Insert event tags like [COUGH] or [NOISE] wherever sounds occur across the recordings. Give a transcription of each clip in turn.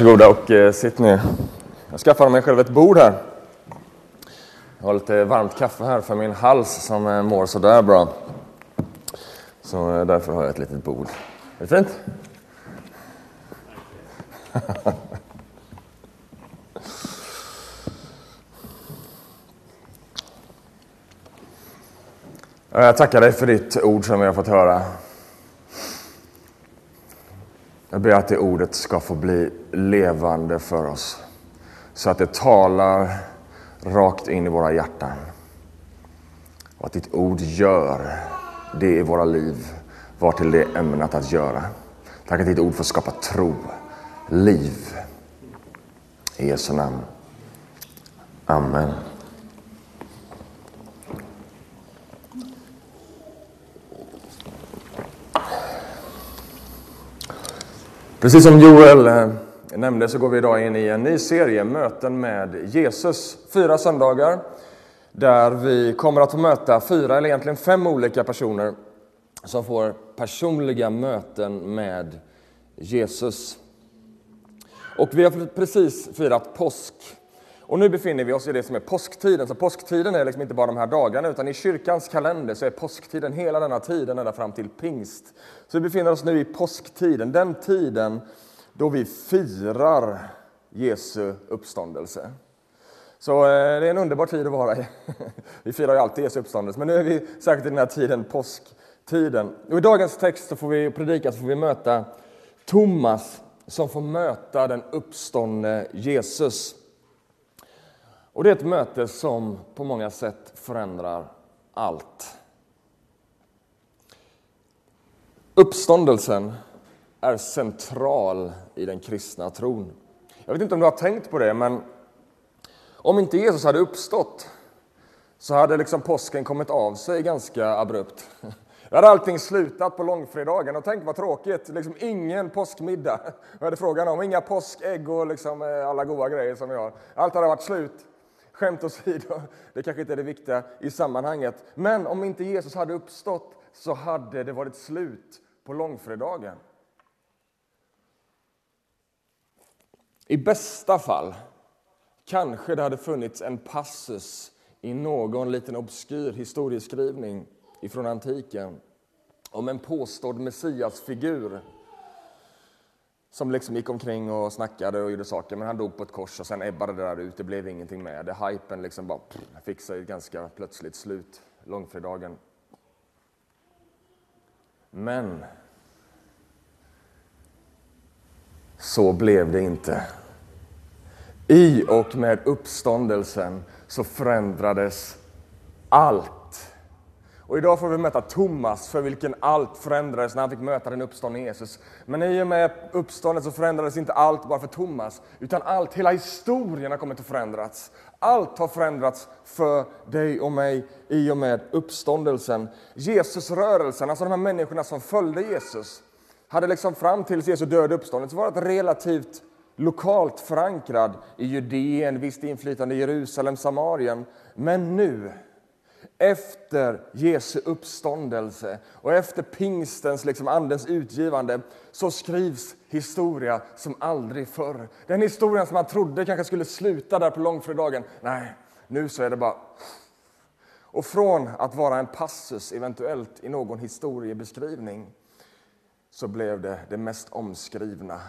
Varsågoda och eh, sitt ner. Jag skaffade mig själv ett bord här. Jag har lite varmt kaffe här för min hals som eh, mår sådär bra. Så eh, därför har jag ett litet bord. Är det fint? [LAUGHS] Jag tackar dig för ditt ord som vi har fått höra. Jag ber att det ordet ska få bli levande för oss. Så att det talar rakt in i våra hjärtan. Och att ditt ord gör det i våra liv, var till det ämnat att göra. Tack att ditt ord får skapa tro, liv. I Jesu namn. Amen. Precis som Joel eh, nämnde så går vi idag in i en ny serie, Möten med Jesus. Fyra söndagar där vi kommer att få möta fyra, eller egentligen fem olika personer som får personliga möten med Jesus. Och vi har precis firat påsk. Och nu befinner vi oss i det som är påsktiden. Så påsktiden är liksom inte bara de här dagarna, utan i kyrkans kalender så är påsktiden hela denna tiden, ända fram till pingst. Så vi befinner oss nu i påsktiden, den tiden då vi firar Jesu uppståndelse. Så eh, det är en underbar tid att vara i. [LAUGHS] Vi firar ju alltid Jesu uppståndelse, men nu är vi särskilt i den här tiden, påsktiden. Och I dagens text så får vi predika så får vi möta Thomas som får möta den uppståndne Jesus. Och det är ett möte som på många sätt förändrar allt. Uppståndelsen är central i den kristna tron. Jag vet inte om du har tänkt på det, men om inte Jesus hade uppstått så hade liksom påsken kommit av sig ganska abrupt. Då [LAUGHS] hade allting slutat på långfredagen och tänk vad tråkigt, liksom ingen påskmiddag. [LAUGHS] Vad är det frågan om? Inga påskägg och liksom eh, alla goda grejer som vi har. Allt hade varit slut. Skämt åsido, det kanske inte är det viktiga i sammanhanget. Men om inte Jesus hade uppstått så hade det varit slut på långfredagen. I bästa fall kanske det hade funnits en passus i någon liten obskyr historieskrivning ifrån antiken om en påstådd messiasfigur som liksom gick omkring och snackade och gjorde saker, men han dog på ett kors och sen ebbade det där ut. Det blev ingenting med det. Hypen liksom bara pff, fick sig ganska plötsligt slut, långfredagen. Men så blev det inte. I och med uppståndelsen så förändrades allt. Och idag får vi möta Thomas för vilken allt förändrades när han fick möta den uppståndne Jesus. Men i och med uppståndelsen så förändrades inte allt bara för Thomas, utan allt, hela historien har kommit att förändras. Allt har förändrats för dig och mig i och med uppståndelsen. Jesusrörelsen, alltså de här människorna som följde Jesus, hade liksom fram till Jesu död och uppståndelse varit relativt lokalt förankrad i Judeen, visst inflytande i Jerusalem, Samarien. Men nu efter Jesu uppståndelse och efter pingstens, liksom andens utgivande, så skrivs historia som aldrig förr. Den historien som man trodde kanske skulle sluta där på långfredagen, nej, nu så är det bara... Och från att vara en passus, eventuellt i någon historiebeskrivning, så blev det det mest omskrivna,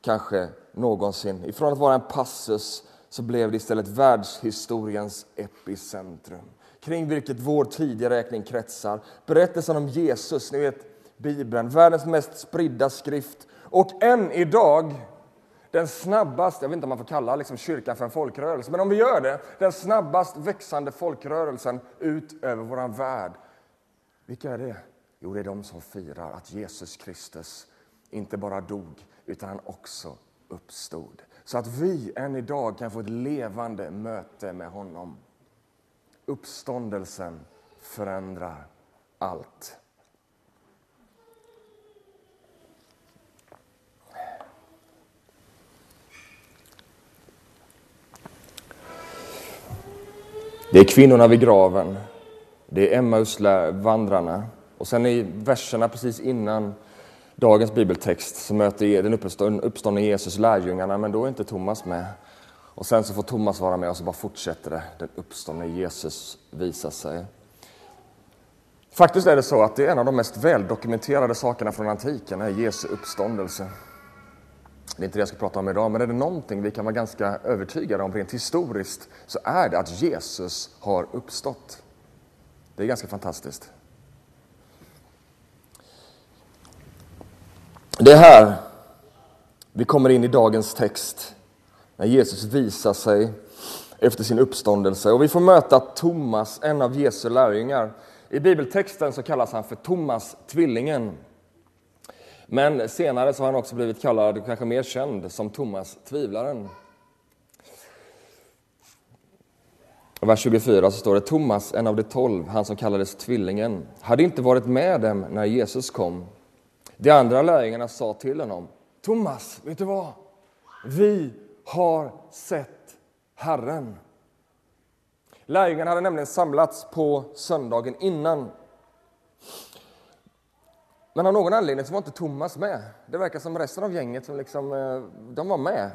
kanske någonsin. Ifrån att vara en passus så blev det istället världshistoriens epicentrum kring vilket vår tideräkning kretsar. Berättelsen om Jesus, ni vet Bibeln, världens mest spridda skrift. Och än idag den snabbast, jag vet inte om man får kalla liksom kyrkan för en folkrörelse, men om vi gör det, den snabbast växande folkrörelsen ut över vår värld. Vilka är det? Jo, det är de som firar att Jesus Kristus inte bara dog, utan han också uppstod. Så att vi än idag kan få ett levande möte med honom. Uppståndelsen förändrar allt. Det är kvinnorna vid graven, det är Emmausvandrarna och sen i verserna precis innan dagens bibeltext så möter den uppståndne Jesus lärjungarna, men då är inte Thomas med. Och sen så får Thomas vara med och så bara fortsätter det. Den uppståndne Jesus visar sig. Faktiskt är det så att det är en av de mest väldokumenterade sakerna från antiken, är Jesu uppståndelse. Det är inte det jag ska prata om idag, men är det någonting vi kan vara ganska övertygade om rent historiskt så är det att Jesus har uppstått. Det är ganska fantastiskt. Det är här vi kommer in i dagens text, när Jesus visar sig efter sin uppståndelse. Och vi får möta Thomas, en av Jesu lärjungar. I bibeltexten så kallas han för Thomas, tvillingen. Men senare så har han också blivit kallad, kanske mer känd, som Thomas, tvivlaren. I vers 24 så står det Thomas, en av de tolv, han som kallades tvillingen, hade inte varit med dem när Jesus kom. De andra lärjungarna sa till honom, Thomas, vet du vad? Vi har sett Herren. Lärjungarna hade nämligen samlats på söndagen innan. Men av någon anledning så var inte Thomas med. Det verkar som resten av gänget som liksom, eh, de var med.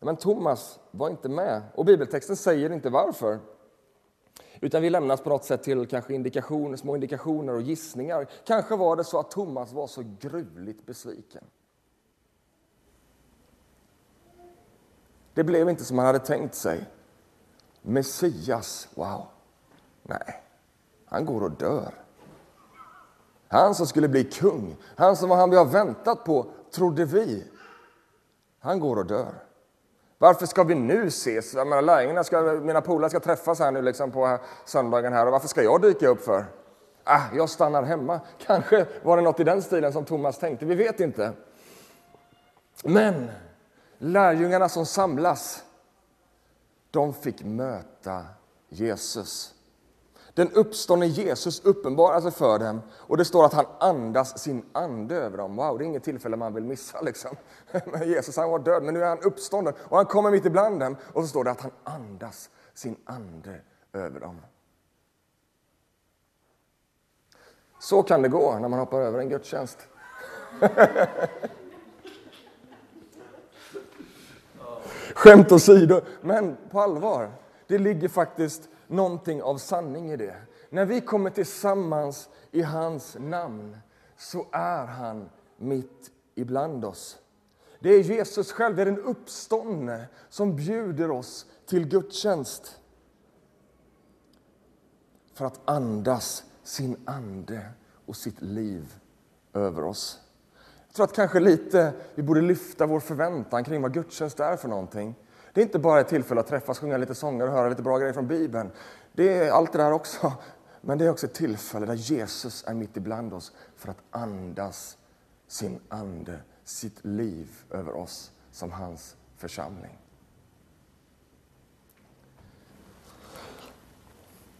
Men Thomas var inte med. Och bibeltexten säger inte varför. Utan vi lämnas på något sätt till kanske indikationer, små indikationer och gissningar. Kanske var det så att Thomas var så gruvligt besviken. Det blev inte som han hade tänkt sig. Messias, wow. Nej, han går och dör. Han som skulle bli kung, han som han vi har väntat på, trodde vi. Han går och dör. Varför ska vi nu ses? Jag menar, lärjungarna ska, mina polare ska träffas här nu liksom på söndagen här och varför ska jag dyka upp för? Ah, jag stannar hemma. Kanske var det något i den stilen som Thomas tänkte, vi vet inte. Men lärjungarna som samlas, de fick möta Jesus. Den uppståndne Jesus uppenbarar sig för dem och det står att han andas sin ande över dem. Wow, det är inget tillfälle man vill missa. Liksom. [LAUGHS] Jesus han var död, men nu är han uppstånden och han kommer mitt ibland dem. Och så står det att han andas sin ande över dem. Så kan det gå när man hoppar över en gudstjänst. [LAUGHS] Skämt åsido, men på allvar. Det ligger faktiskt någonting av sanning i det. När vi kommer tillsammans i hans namn så är han mitt ibland oss. Det är Jesus själv, det är den uppståndne som bjuder oss till gudstjänst för att andas sin ande och sitt liv över oss. Jag tror att kanske lite vi borde lyfta vår förväntan kring vad gudstjänst är för någonting. Det är inte bara ett tillfälle att träffas, sjunga lite sånger och höra lite bra grejer från Bibeln. Det är allt det där också. [LAUGHS] Men det är också ett tillfälle där Jesus är mitt ibland oss för att andas sin ande, sitt liv över oss som hans församling.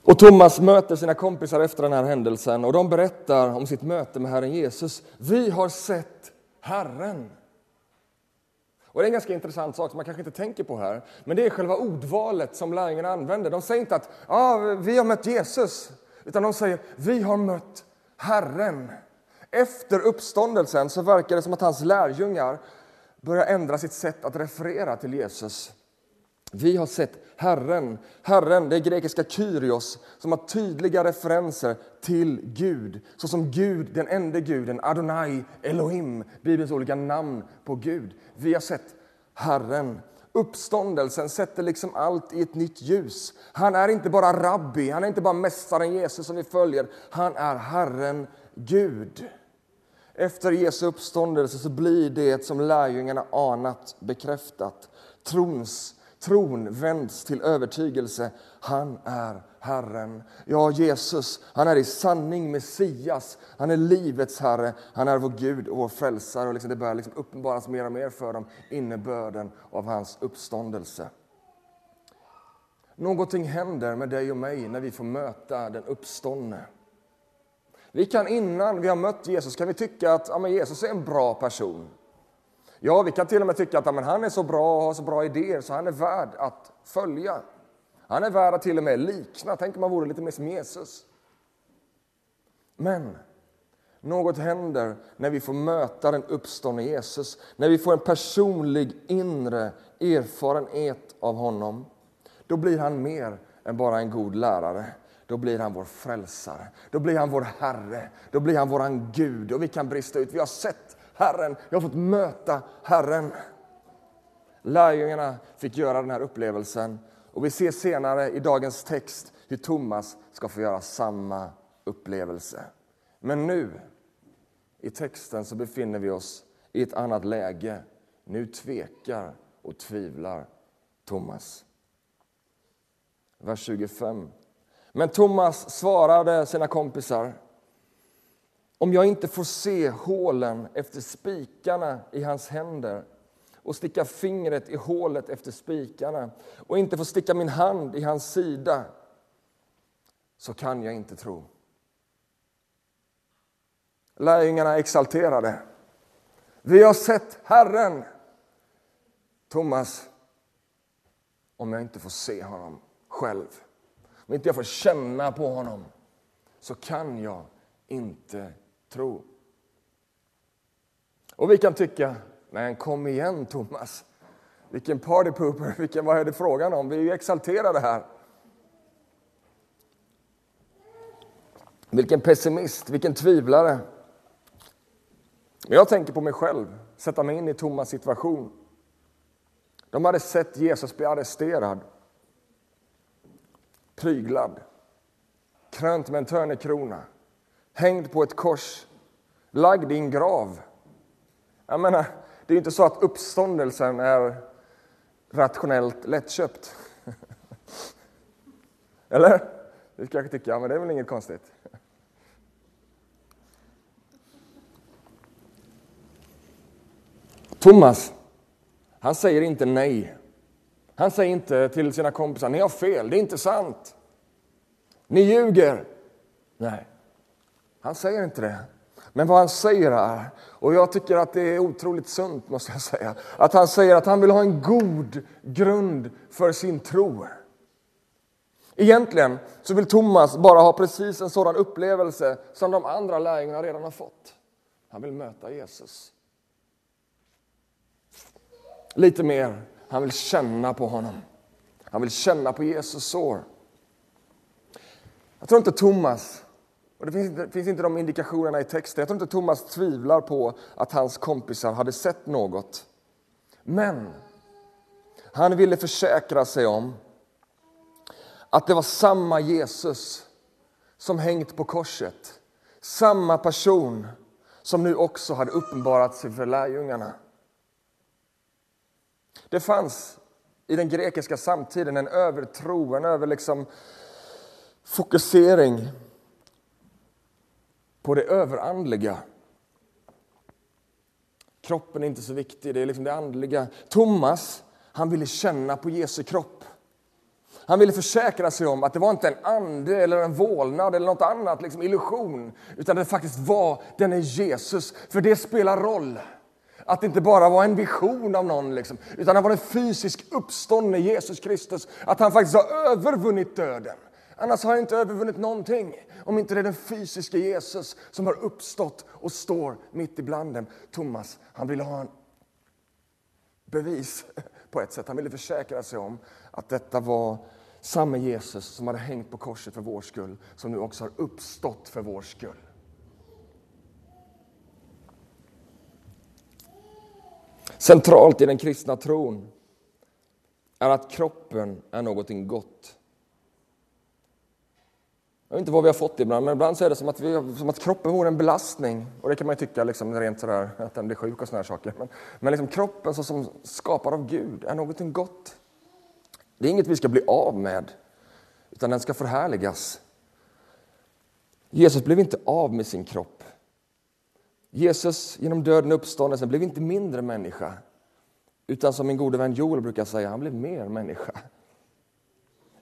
Och Thomas möter sina kompisar efter den här händelsen och de berättar om sitt möte med Herren Jesus. Vi har sett Herren. Och det är en ganska intressant sak som man kanske inte tänker på här. Men det är själva ordvalet som lärjungarna använder. De säger inte att ah, vi har mött Jesus, utan de säger vi har mött Herren. Efter uppståndelsen så verkar det som att hans lärjungar börjar ändra sitt sätt att referera till Jesus. Vi har sett Herren. Herren, det grekiska Kyrios, som har tydliga referenser till Gud. Såsom Gud, den enda guden, Adonai, Elohim, Bibelns olika namn på Gud. Vi har sett Herren. Uppståndelsen sätter liksom allt i ett nytt ljus. Han är inte bara rabbi, han är inte bara mästaren Jesus som vi följer. Han är Herren Gud. Efter Jesu uppståndelse så blir det som lärjungarna anat bekräftat. Trons Tron vänds till övertygelse. Han är Herren. Ja, Jesus, han är i sanning Messias. Han är livets Herre. Han är vår Gud och vår frälsare. Och liksom det börjar liksom uppenbaras mer och mer för dem, innebörden av hans uppståndelse. Någonting händer med dig och mig när vi får möta den uppståndne. Vi kan innan vi har mött Jesus kan vi tycka att ja, Jesus är en bra person. Ja, vi kan till och med tycka att ja, men han är så bra och har så bra idéer så han är värd att följa. Han är värd att till och med likna. Tänk om man vore lite mer som Jesus. Men Något händer när vi får möta den uppståndne Jesus, när vi får en personlig inre erfarenhet av honom. Då blir han mer än bara en god lärare. Då blir han vår frälsare, då blir han vår Herre, då blir han våran Gud. Och vi kan brista ut. Vi har sett Herren, jag har fått möta Herren. Lärjungarna fick göra den här upplevelsen och vi ser senare i dagens text hur Thomas ska få göra samma upplevelse. Men nu, i texten, så befinner vi oss i ett annat läge. Nu tvekar och tvivlar Thomas. Vers 25. Men Thomas svarade sina kompisar. Om jag inte får se hålen efter spikarna i hans händer och sticka fingret i hålet efter spikarna och inte får sticka min hand i hans sida så kan jag inte tro. Lärjungarna exalterade. Vi har sett Herren. Thomas, om jag inte får se honom själv, om inte jag får känna på honom, så kan jag inte tro. Och vi kan tycka, men kom igen Thomas. Vilken party pooper, [LAUGHS] vilken, vad är det frågan om? Vi är ju exalterade här. Vilken pessimist, vilken tvivlare. Men jag tänker på mig själv, sätta mig in i Thomas situation. De hade sett Jesus bli arresterad, pryglad, krönt med en törnekrona, hängd på ett kors, lagd i en grav. Jag menar, det är inte så att uppståndelsen är rationellt lättköpt. [LAUGHS] Eller? Det kanske tycker, jag, men det är väl inget konstigt. Thomas, han säger inte nej. Han säger inte till sina kompisar, ni har fel, det är inte sant. Ni ljuger. Nej, han säger inte det. Men vad han säger är, och jag tycker att det är otroligt sunt måste jag säga, att han säger att han vill ha en god grund för sin tro. Egentligen så vill Thomas bara ha precis en sådan upplevelse som de andra lärjungarna redan har fått. Han vill möta Jesus. Lite mer, han vill känna på honom. Han vill känna på Jesus sår. Jag tror inte Thomas och det finns, inte, finns inte de indikationerna i texten. Jag tror inte Thomas tvivlar på att hans kompisar hade sett något. Men han ville försäkra sig om att det var samma Jesus som hängt på korset. Samma person som nu också hade uppenbarat sig för lärjungarna. Det fanns i den grekiska samtiden en övertro, en över liksom fokusering på det överandliga. Kroppen är inte så viktig, det är liksom det andliga. Thomas, han ville känna på Jesu kropp. Han ville försäkra sig om att det var inte en ande eller en vålnad eller något annat, liksom illusion, utan det faktiskt var denne Jesus. För det spelar roll. Att det inte bara var en vision av någon, liksom, utan det var en fysisk uppståndne Jesus Kristus. Att han faktiskt har övervunnit döden. Annars har han inte övervunnit någonting. Om inte det är den fysiska Jesus som har uppstått och står mitt ibland dem. Thomas, han ville ha en bevis [LAUGHS] på ett sätt. Han ville försäkra sig om att detta var samma Jesus som hade hängt på korset för vår skull, som nu också har uppstått för vår skull. Centralt i den kristna tron är att kroppen är någonting gott. Jag vet inte vad vi har fått ibland, men ibland så är det som att, vi, som att kroppen vore en belastning. Och det kan man ju tycka, liksom, rent sådär, att den blir sjuk och sådana saker. Men, men liksom, kroppen så som skapad av Gud är någonting gott. Det är inget vi ska bli av med, utan den ska förhärligas. Jesus blev inte av med sin kropp. Jesus, genom döden och uppståndelsen, blev inte mindre människa. Utan som min gode vän Joel brukar säga, han blev mer människa.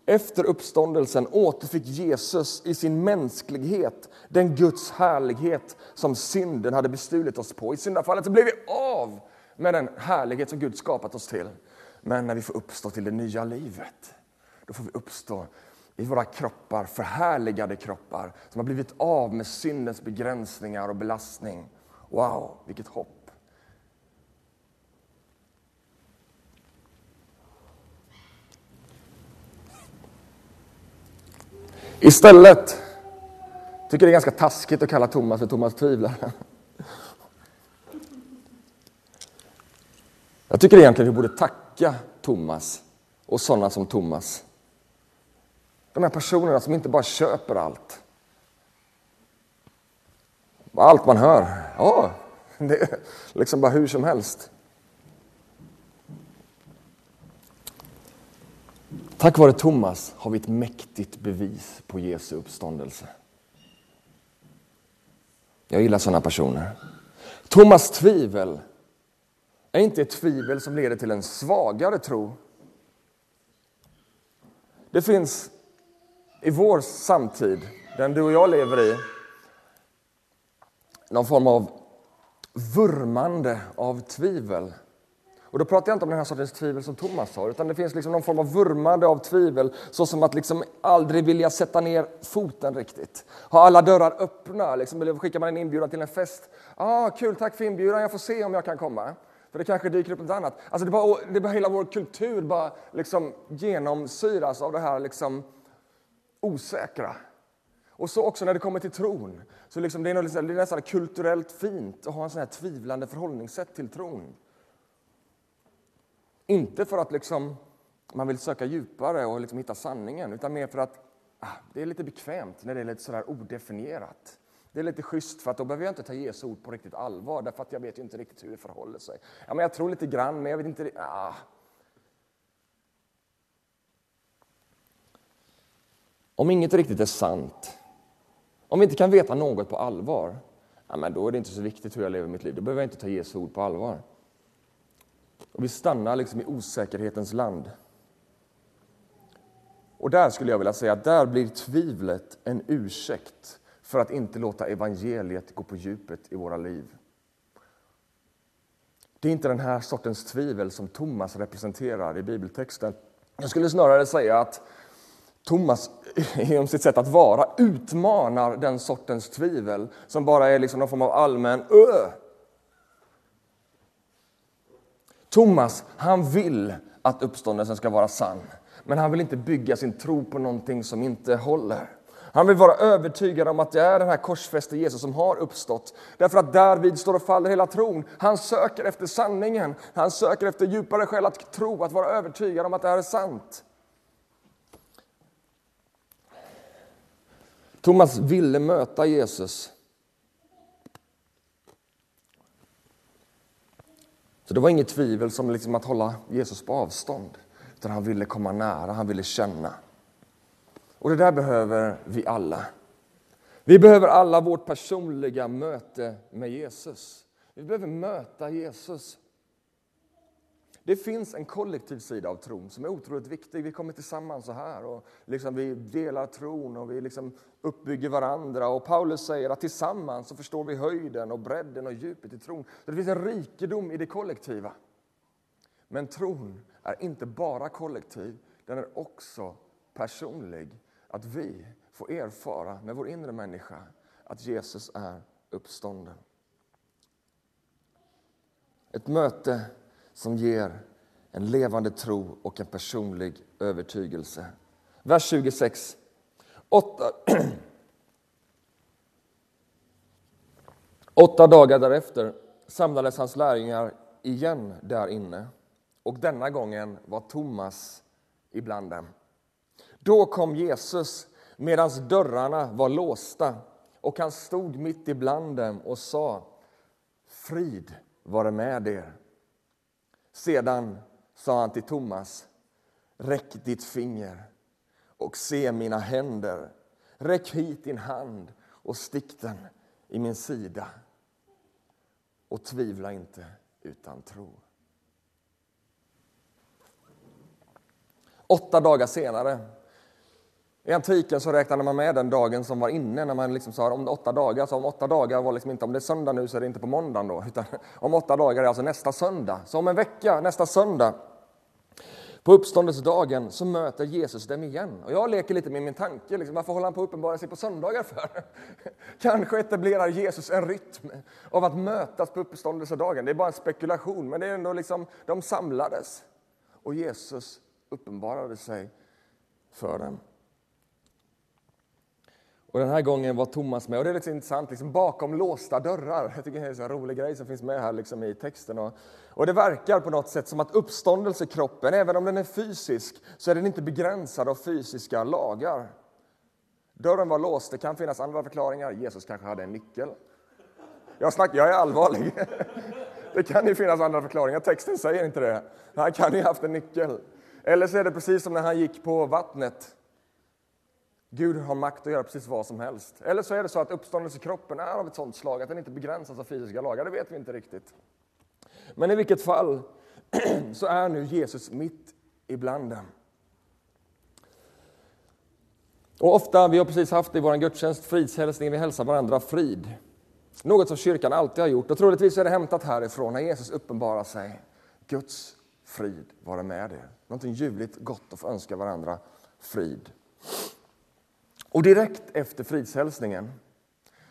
Efter uppståndelsen återfick Jesus i sin mänsklighet den Guds härlighet som synden hade bestulit oss på. I syndafallet så blev vi av med den härlighet som Gud skapat oss till. Men när vi får uppstå till det nya livet, då får vi uppstå i våra kroppar, förhärligade kroppar som har blivit av med syndens begränsningar och belastning. Wow, vilket hopp! Istället tycker det är ganska taskigt att kalla Thomas för Thomas tvivlare. Jag tycker egentligen vi borde tacka Thomas och sådana som Thomas. De här personerna som inte bara köper allt. Allt man hör, ja, det är liksom bara hur som helst. Tack vare Thomas har vi ett mäktigt bevis på Jesu uppståndelse. Jag gillar sådana personer. Thomas tvivel är inte ett tvivel som leder till en svagare tro. Det finns i vår samtid, den du och jag lever i, någon form av vurmande av tvivel. Och då pratar jag inte om den här sortens tvivel som Thomas har, utan det finns liksom någon form av vurmande av tvivel, såsom att liksom aldrig vilja sätta ner foten riktigt. Ha alla dörrar öppna, liksom, eller skickar man en inbjudan till en fest. Ah, kul, tack för inbjudan, jag får se om jag kan komma. För det kanske dyker upp något annat. Alltså det, bara, det bara hela vår kultur bara liksom genomsyras av det här liksom osäkra. Och så också när det kommer till tron. Så liksom det, är något, liksom- det är nästan kulturellt fint att ha en sån här tvivlande förhållningssätt till tron. Inte för att liksom man vill söka djupare och liksom hitta sanningen, utan mer för att ah, det är lite bekvämt när det är lite sådär odefinierat. Det är lite schysst för att då behöver jag inte ta Jesu ord på riktigt allvar därför att jag vet ju inte riktigt hur det förhåller sig. Ja, men jag tror lite grann, men jag vet inte. Ah. Om inget riktigt är sant, om vi inte kan veta något på allvar, ja, men då är det inte så viktigt hur jag lever mitt liv. Då behöver jag inte ta Jesu ord på allvar. Och vi stannar liksom i osäkerhetens land. Och där skulle jag vilja säga att där blir tvivlet en ursäkt för att inte låta evangeliet gå på djupet i våra liv. Det är inte den här sortens tvivel som Thomas representerar i bibeltexten. Jag skulle snarare säga att Thomas [LAUGHS] genom sitt sätt att vara utmanar den sortens tvivel som bara är liksom någon form av allmän ö Thomas, han vill att uppståndelsen ska vara sann, men han vill inte bygga sin tro på någonting som inte håller. Han vill vara övertygad om att det är den här korsfäste Jesus som har uppstått. Därför att därvid står och faller hela tron. Han söker efter sanningen. Han söker efter djupare skäl att tro, att vara övertygad om att det här är sant. Thomas ville möta Jesus. Så det var inget tvivel som liksom att hålla Jesus på avstånd. Utan han ville komma nära, han ville känna. Och det där behöver vi alla. Vi behöver alla vårt personliga möte med Jesus. Vi behöver möta Jesus. Det finns en kollektiv sida av tron som är otroligt viktig. Vi kommer tillsammans så här och liksom vi delar tron och vi liksom uppbygger varandra. Och Paulus säger att tillsammans så förstår vi höjden och bredden och djupet i tron. Så det finns en rikedom i det kollektiva. Men tron är inte bara kollektiv, den är också personlig. Att vi får erfara med vår inre människa att Jesus är uppstånden. Ett möte som ger en levande tro och en personlig övertygelse. Vers 26. Åtta, [CLEARS THROAT] Åtta dagar därefter samlades hans lärjungar igen där inne och denna gången var Thomas ibland dem. Då kom Jesus medan dörrarna var låsta och han stod mitt ibland dem och sa Frid vare med er. Sedan sa han till Thomas Räck ditt finger och se mina händer. Räck hit din hand och stick den i min sida. Och tvivla inte utan tro. Åtta dagar senare i antiken så räknade man med den dagen som var inne när man liksom sa om åtta dagar. Så om åtta dagar var liksom inte om det är söndag nu så är det inte på måndagen då. Utan [LAUGHS] om åtta dagar är alltså nästa söndag. Så om en vecka, nästa söndag. På uppståndelsedagen så möter Jesus dem igen. Och jag leker lite med min tanke, liksom, varför håller han på att uppenbara sig på söndagar för? [LAUGHS] Kanske etablerar Jesus en rytm av att mötas på uppståndelsedagen. Det är bara en spekulation, men det är ändå liksom, de samlades. Och Jesus uppenbarade sig för dem. Och den här gången var Thomas med. Och det är lite intressant, liksom bakom låsta dörrar. Jag tycker det är en rolig grej som finns med här liksom i texten. Och, och det verkar på något sätt som att uppståndelsekroppen, även om den är fysisk, så är den inte begränsad av fysiska lagar. Dörren var låst, det kan finnas andra förklaringar. Jesus kanske hade en nyckel. Jag, snack, jag är allvarlig. [LAUGHS] Det kan ju finnas andra förklaringar, texten säger inte det. Han kan ju ha haft en nyckel. Eller så är det precis som när han gick på vattnet. Gud har makt att göra precis vad som helst. Eller så är det så att uppståndelsekroppen är av ett sådant slag att den inte begränsas av fysiska lagar. Det vet vi inte riktigt. Men i vilket fall [CLEARS THROAT] så är nu Jesus mitt ibland dem. Och ofta, vi har precis haft i vår gudstjänst fridshälsning, vi hälsar varandra frid. Något som kyrkan alltid har gjort och troligtvis är det hämtat härifrån när Jesus uppenbarar sig. Guds frid vare med er. Någonting ljuvligt gott att få önska varandra frid. Och direkt efter fridshälsningen,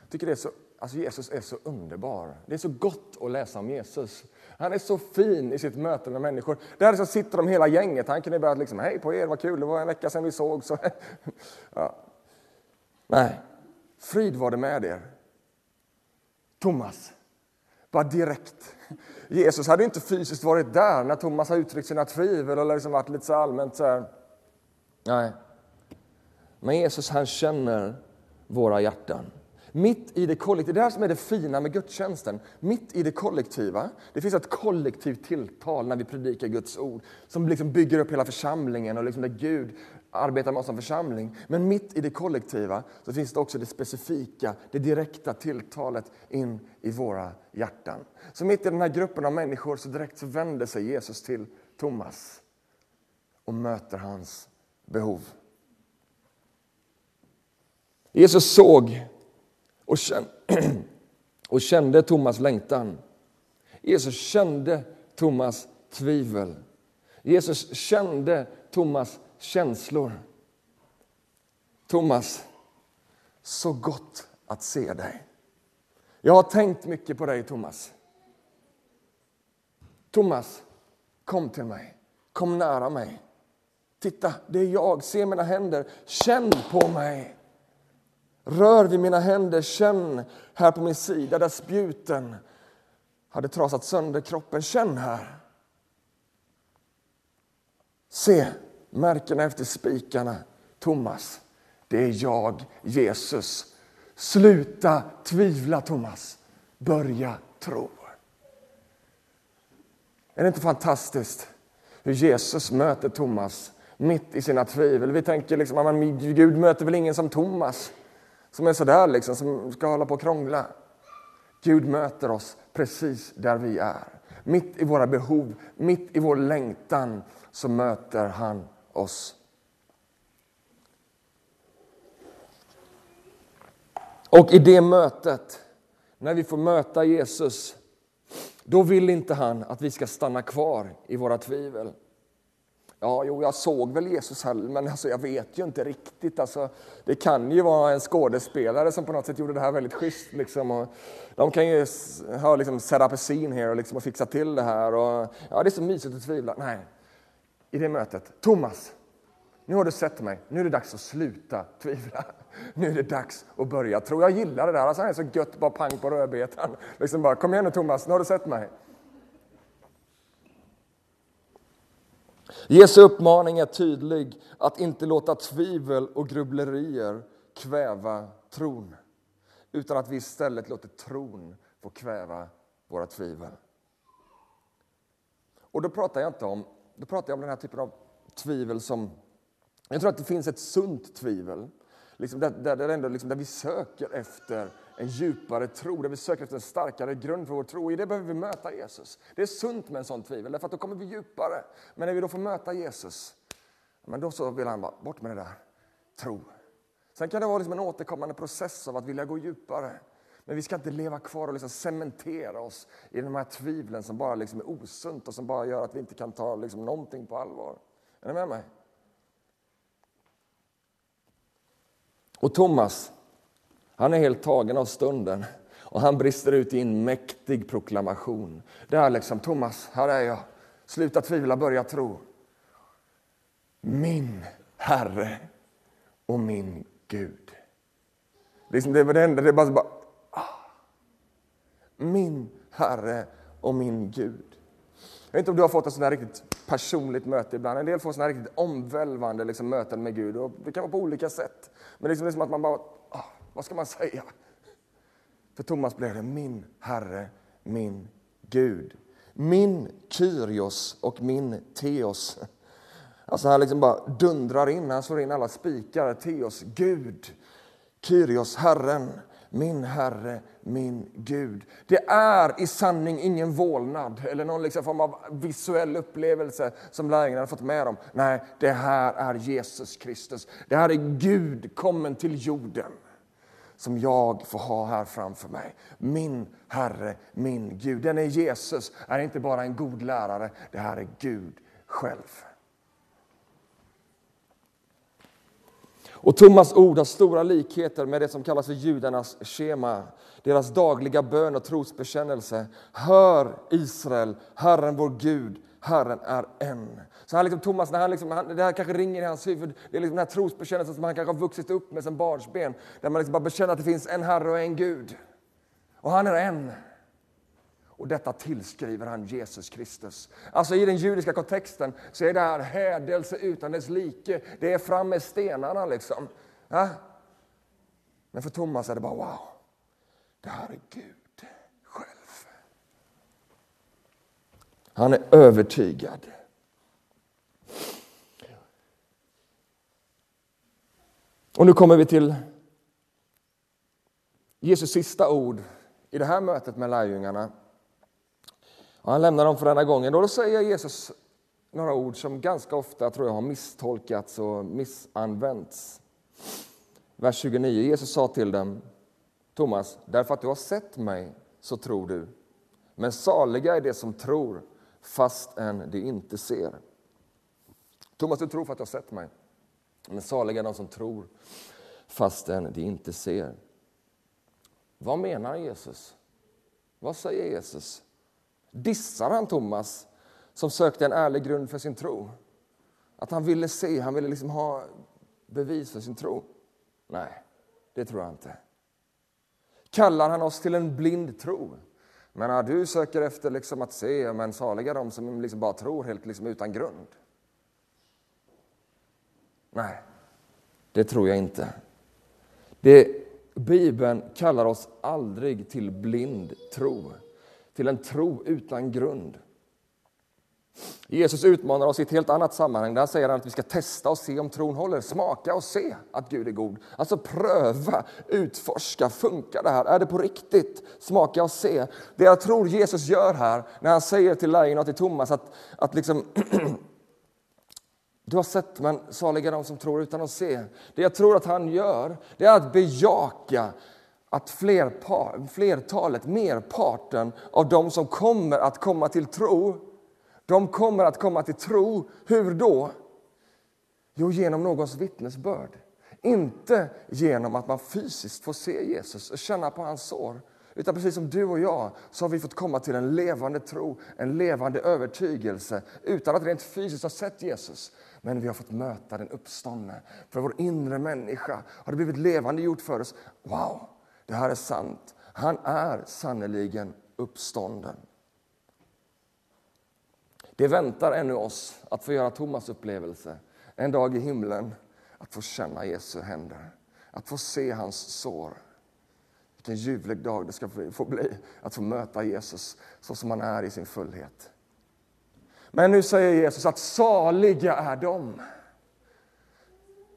tycker det är så, alltså Jesus är så underbar. Det är så gott att läsa om Jesus. Han är så fin i sitt möte med människor. Där så sitter de hela gänget. Han kunde börja liksom, hej på er, vad kul, det var en vecka sedan vi såg. Så, [LAUGHS] ja. Nej, frid var det med er. Thomas, bara direkt. Jesus hade inte fysiskt varit där när Thomas har uttryckt sina tvivel eller liksom varit lite så allmänt så här. Nej, men Jesus han känner våra hjärtan. Mitt i det kollektiva, det är det här som är det fina med gudstjänsten. Mitt i det kollektiva, det finns ett kollektivt tilltal när vi predikar Guds ord som liksom bygger upp hela församlingen och liksom där Gud arbetar med oss som församling. Men mitt i det kollektiva så finns det också det specifika, det direkta tilltalet in i våra hjärtan. Så mitt i den här gruppen av människor så direkt så vänder sig Jesus till Thomas och möter hans behov. Jesus såg och kände, [CLEARS THROAT] och kände Thomas längtan. Jesus kände Thomas tvivel. Jesus kände Thomas känslor. Thomas, så gott att se dig. Jag har tänkt mycket på dig, Thomas. Thomas, kom till mig. Kom nära mig. Titta, det är jag. Se mina händer. Känn på mig. Rör vid mina händer, känn här på min sida där spjuten hade trasat sönder kroppen. Känn här. Se märkena efter spikarna. Thomas, det är jag, Jesus. Sluta tvivla, Thomas. Börja tro. Är det inte fantastiskt hur Jesus möter Thomas mitt i sina tvivel? Vi tänker liksom att Gud möter väl ingen som Thomas som är sådär liksom, som ska hålla på och krångla. Gud möter oss precis där vi är. Mitt i våra behov, mitt i vår längtan så möter han oss. Och i det mötet, när vi får möta Jesus, då vill inte han att vi ska stanna kvar i våra tvivel. Ja, jo, jag såg väl Jesus här, men alltså, jag vet ju inte riktigt. Alltså, det kan ju vara en skådespelare som på något sätt gjorde det här väldigt schysst. Liksom, och de kan ju ha liksom, set up a scene here och, liksom, och fixa till det här. Och, ja, det är så mysigt att tvivla. Nej, i det mötet. Thomas, nu har du sett mig. Nu är det dags att sluta tvivla. [LAUGHS] Nu är det dags att börja tro. Jag gillar det där. Alltså, han är så gött, bara pang på rödbetan. Liksom bara, kom igen nu Thomas, nu har du sett mig. Jesu uppmaning är tydlig att inte låta tvivel och grubblerier kväva tron utan att vi istället låter tron få kväva våra tvivel. Och då pratar jag inte om, då pratar jag om den här typen av tvivel som... Jag tror att det finns ett sunt tvivel, liksom där, där, där, ändå, liksom, där vi söker efter en djupare tro, där vi söker efter en starkare grund för vår tro. I det behöver vi möta Jesus. Det är sunt med en sån tvivel, därför att då kommer vi djupare. Men när vi då får möta Jesus, men då så vill han bara, bort med det där, tro. Sen kan det vara liksom en återkommande process av att vilja gå djupare. Men vi ska inte leva kvar och liksom cementera oss i de här tvivlen som bara liksom är osunt och som bara gör att vi inte kan ta liksom någonting på allvar. Är ni med mig? Och Thomas, han är helt tagen av stunden och han brister ut i en mäktig proklamation. Det är liksom, Thomas, här är jag. Sluta tvivla, börja tro. Min Herre och min Gud. Liksom det var det enda, det är bara, bara ah. Min Herre och min Gud. Jag vet inte om du har fått ett sånt här riktigt personligt möte ibland. En del får sådana här riktigt omvälvande liksom, möten med Gud. Och det kan vara på olika sätt. Men liksom, det är som att man bara, vad ska man säga? För Thomas blev det min Herre, min Gud. Min Kyrios och min Teos. Alltså han liksom bara dundrar in, han slår in alla spikar. Teos, Gud. Kyrios, Herren. Min Herre, min Gud. Det är i sanning ingen vålnad eller någon liksom form av visuell upplevelse som lärjungarna har fått med dem. Nej, det här är Jesus Kristus. Det här är Gud kommen till jorden som jag får ha här framför mig. Min Herre, min Gud. Den är Jesus, är inte bara en god lärare, det här är Gud själv. Och Thomas ord har stora likheter med det som kallas för judarnas schema, deras dagliga bön och trosbekännelse. Hör Israel, Herren vår Gud, Herren är en. Så han liksom, Thomas, när han liksom, han, det här kanske ringer i hans huvud, det är liksom den här trosbekännelsen som han kanske har vuxit upp med sedan barnsben, där man liksom bara bekänner att det finns en Herre och en Gud. Och han är en. Och detta tillskriver han Jesus Kristus. Alltså i den judiska kontexten så är det här hädelse utan dess like. Det är fram med stenarna liksom. Ja? Men för Thomas är det bara wow, det här är Gud själv. Han är övertygad. Och nu kommer vi till Jesus sista ord i det här mötet med lärjungarna. Och han lämnar dem för denna gången. Och då säger Jesus några ord som ganska ofta tror jag har misstolkats och missanvänts. Vers 29. Jesus sa till dem, Thomas, därför att du har sett mig så tror du. Men saliga är de som tror fastän de inte ser. Thomas, du tror för att du har sett mig. Men saliga är de som tror fastän de inte ser. Vad menar Jesus? Vad säger Jesus? Dissar han Thomas som sökte en ärlig grund för sin tro? Att han ville se, han ville liksom ha bevis för sin tro? Nej, det tror jag inte. Kallar han oss till en blind tro? Men när du söker efter liksom att se, men saliga de som liksom bara tror helt liksom utan grund. Nej, det tror jag inte. Det, Bibeln kallar oss aldrig till blind tro till en tro utan grund. Jesus utmanar oss i ett helt annat sammanhang. Där säger han att vi ska testa och se om tron håller. Smaka och se att Gud är god. Alltså pröva, utforska. Funkar det här? Är det på riktigt? Smaka och se. Det jag tror Jesus gör här när han säger till lärjungarna och till Thomas att, att liksom [CLEARS THROAT] Du har sett, men saliga de som tror utan att se. Det jag tror att han gör, det är att bejaka att flerpar, flertalet, merparten av de som kommer att komma till tro, de kommer att komma till tro, hur då? Jo, genom någons vittnesbörd. Inte genom att man fysiskt får se Jesus och känna på hans sår. Utan precis som du och jag så har vi fått komma till en levande tro, en levande övertygelse utan att rent fysiskt ha sett Jesus. Men vi har fått möta den uppståndne. För vår inre människa har det blivit levande gjort för oss. Wow! Det här är sant. Han är sannerligen uppstånden. Det väntar ännu oss att få göra Thomas upplevelse en dag i himlen, att få känna Jesu händer, att få se hans sår. Vilken ljuvlig dag det ska få bli att få möta Jesus så som han är i sin fullhet. Men nu säger Jesus att saliga är de,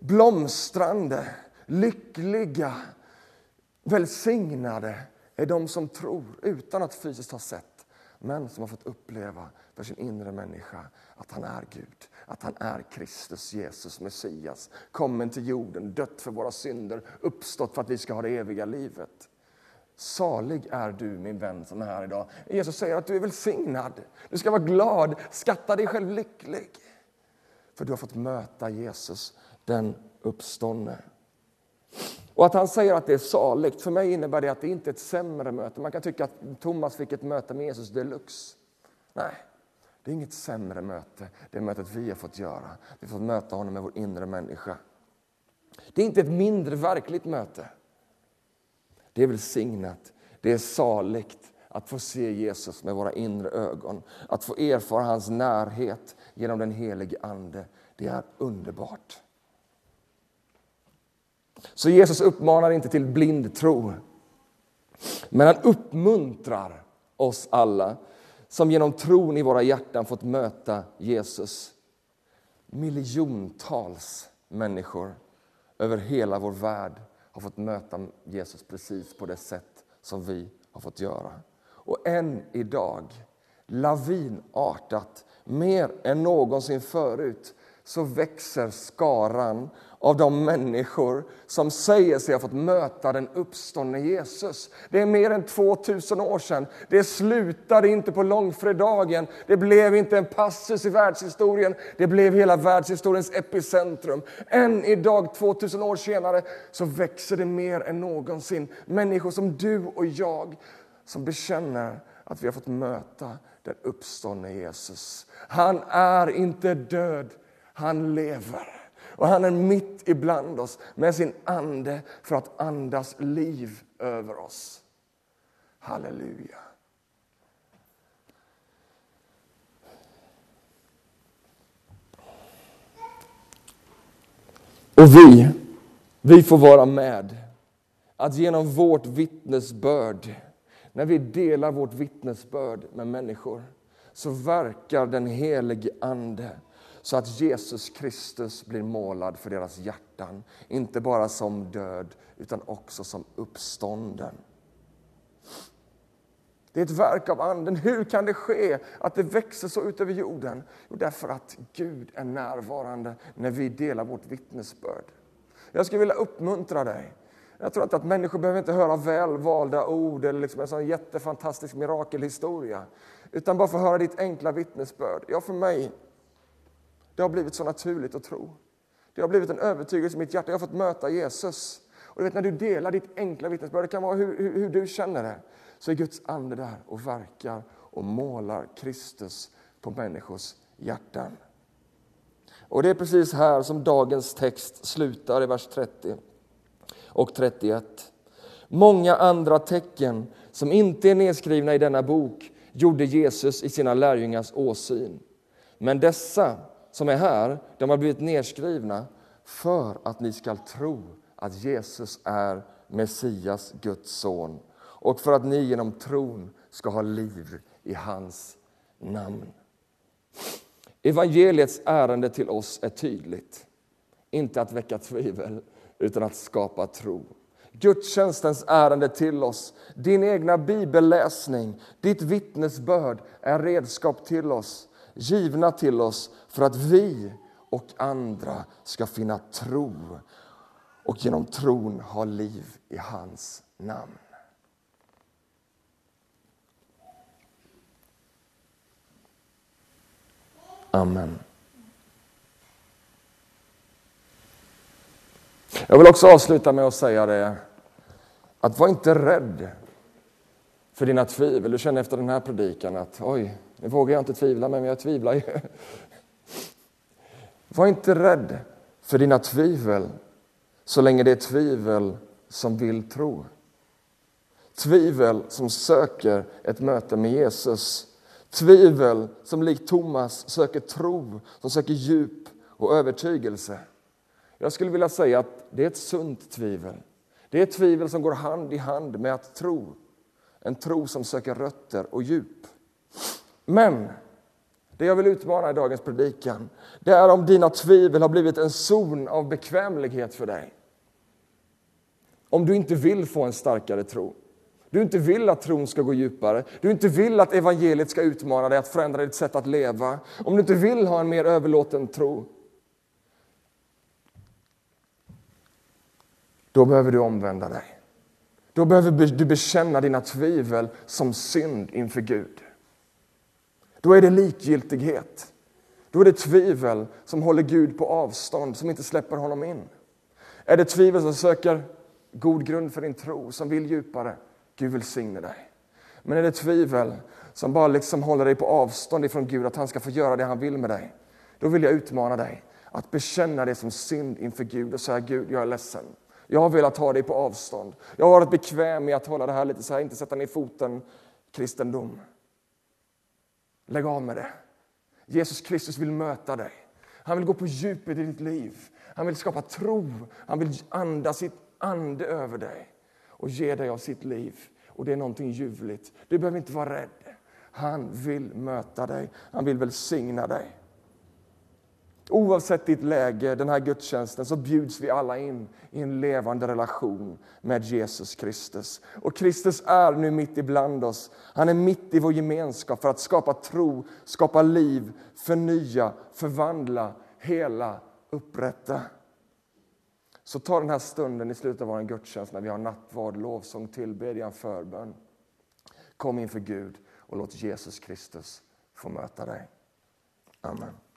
blomstrande, lyckliga, Välsignade är de som tror utan att fysiskt ha sett, men som har fått uppleva för sin inre människa att han är Gud, att han är Kristus, Jesus, Messias, kommen till jorden, dött för våra synder, uppstått för att vi ska ha det eviga livet. Salig är du, min vän, som är här idag. Jesus säger att du är välsignad. Du ska vara glad, skatta dig själv lycklig. För du har fått möta Jesus, den uppståndne. Och att han säger att det är saligt, för mig innebär det att det inte är ett sämre möte. Man kan tycka att Thomas fick ett möte med Jesus deluxe. Nej, det är inget sämre möte, det mötet vi har fått göra. Vi har fått möta honom med vår inre människa. Det är inte ett mindre verkligt möte. Det är välsignat, det är saligt att få se Jesus med våra inre ögon, att få erfara hans närhet genom den helige Ande. Det är underbart. Så Jesus uppmanar inte till blind tro. Men han uppmuntrar oss alla som genom tron i våra hjärtan fått möta Jesus. Miljontals människor över hela vår värld har fått möta Jesus precis på det sätt som vi har fått göra. Och än idag, lavinartat, mer än någonsin förut, så växer skaran av de människor som säger sig ha fått möta den uppståndne Jesus. Det är mer än 2000 år sedan. Det slutade inte på långfredagen. Det blev inte en passus i världshistorien. Det blev hela världshistoriens epicentrum. Än idag, 2000 år senare, så växer det mer än någonsin. Människor som du och jag som bekänner att vi har fått möta den uppståndne Jesus. Han är inte död, han lever. Och han är mitt ibland oss med sin ande för att andas liv över oss. Halleluja. Och vi, vi får vara med att genom vårt vittnesbörd, när vi delar vårt vittnesbörd med människor, så verkar den helige Ande så att Jesus Kristus blir målad för deras hjärtan. Inte bara som död, utan också som uppstånden. Det är ett verk av Anden. Hur kan det ske att det växer så ut över jorden? Jo, därför att Gud är närvarande när vi delar vårt vittnesbörd. Jag skulle vilja uppmuntra dig. Jag tror inte att människor behöver inte höra välvalda ord eller liksom en sån jättefantastisk mirakelhistoria. Utan bara få höra ditt enkla vittnesbörd. Ja, för mig det har blivit så naturligt att tro. Det har blivit en övertygelse i mitt hjärta. Jag har fått möta Jesus. Och du vet, när du delar ditt enkla vittnesbörd, det kan vara hur, hur, hur, du känner det, så är Guds ande där och verkar och målar Kristus på människors hjärtan. Och det är precis här som dagens text slutar i vers 30 och 31. Många andra tecken som inte är nedskrivna i denna bok gjorde Jesus i sina lärjungars åsyn. Men dessa som är här, de har blivit nedskrivna för att ni ska tro att Jesus är Messias, Guds son och för att ni genom tron ska ha liv i hans namn. Evangeliets ärende till oss är tydligt. Inte att väcka tvivel, utan att skapa tro. Gudstjänstens ärende till oss, din egna bibelläsning, ditt vittnesbörd är redskap till oss givna till oss för att vi och andra ska finna tro och genom tron ha liv i hans namn. Amen. Jag vill också avsluta med att säga det att var inte rädd för dina tvivel. Du känner efter den här predikan att oj, nu vågar jag inte tvivla, men jag tvivlar ju. Var inte rädd för dina tvivel så länge det är tvivel som vill tro. Tvivel som söker ett möte med Jesus. Tvivel som likt Thomas söker tro, som söker djup och övertygelse. Jag skulle vilja säga att det är ett sunt tvivel. Det är ett tvivel som går hand i hand med att tro. En tro som söker rötter och djup. Men det jag vill utmana i dagens predikan, det är om dina tvivel har blivit en zon av bekvämlighet för dig. Om du inte vill få en starkare tro. Du inte vill att tron ska gå djupare. Du inte vill att evangeliet ska utmana dig att förändra ditt sätt att leva. Om du inte vill ha en mer överlåten tro. Då behöver du omvända dig. Då behöver du bekänna dina tvivel som synd inför Gud. Då är det likgiltighet. Då är det tvivel som håller Gud på avstånd, som inte släpper honom in. Är det tvivel som söker god grund för din tro, som vill djupare, Gud välsigne dig. Men är det tvivel som bara liksom håller dig på avstånd ifrån Gud, att han ska få göra det han vill med dig, då vill jag utmana dig att bekänna det som synd inför Gud och säga Gud, jag är ledsen. Jag har velat ha dig på avstånd. Jag har varit bekväm med att hålla det här lite så här, inte sätta ner foten, kristendom. Lägg av med det. Jesus Kristus vill möta dig. Han vill gå på djupet i ditt liv. Han vill skapa tro. Han vill anda sitt ande över dig och ge dig av sitt liv. Och det är någonting ljuvligt. Du behöver inte vara rädd. Han vill möta dig. Han vill välsigna dig. Oavsett ditt läge, den här gudstjänsten, så bjuds vi alla in i en levande relation med Jesus Kristus. Och Kristus är nu mitt ibland oss. Han är mitt i vår gemenskap för att skapa tro, skapa liv, förnya, förvandla, hela, upprätta. Så ta den här stunden i slutet av vår gudstjänst när vi har nattvard, lovsång, tillbedjan, förbön. Kom inför Gud och låt Jesus Kristus få möta dig. Amen.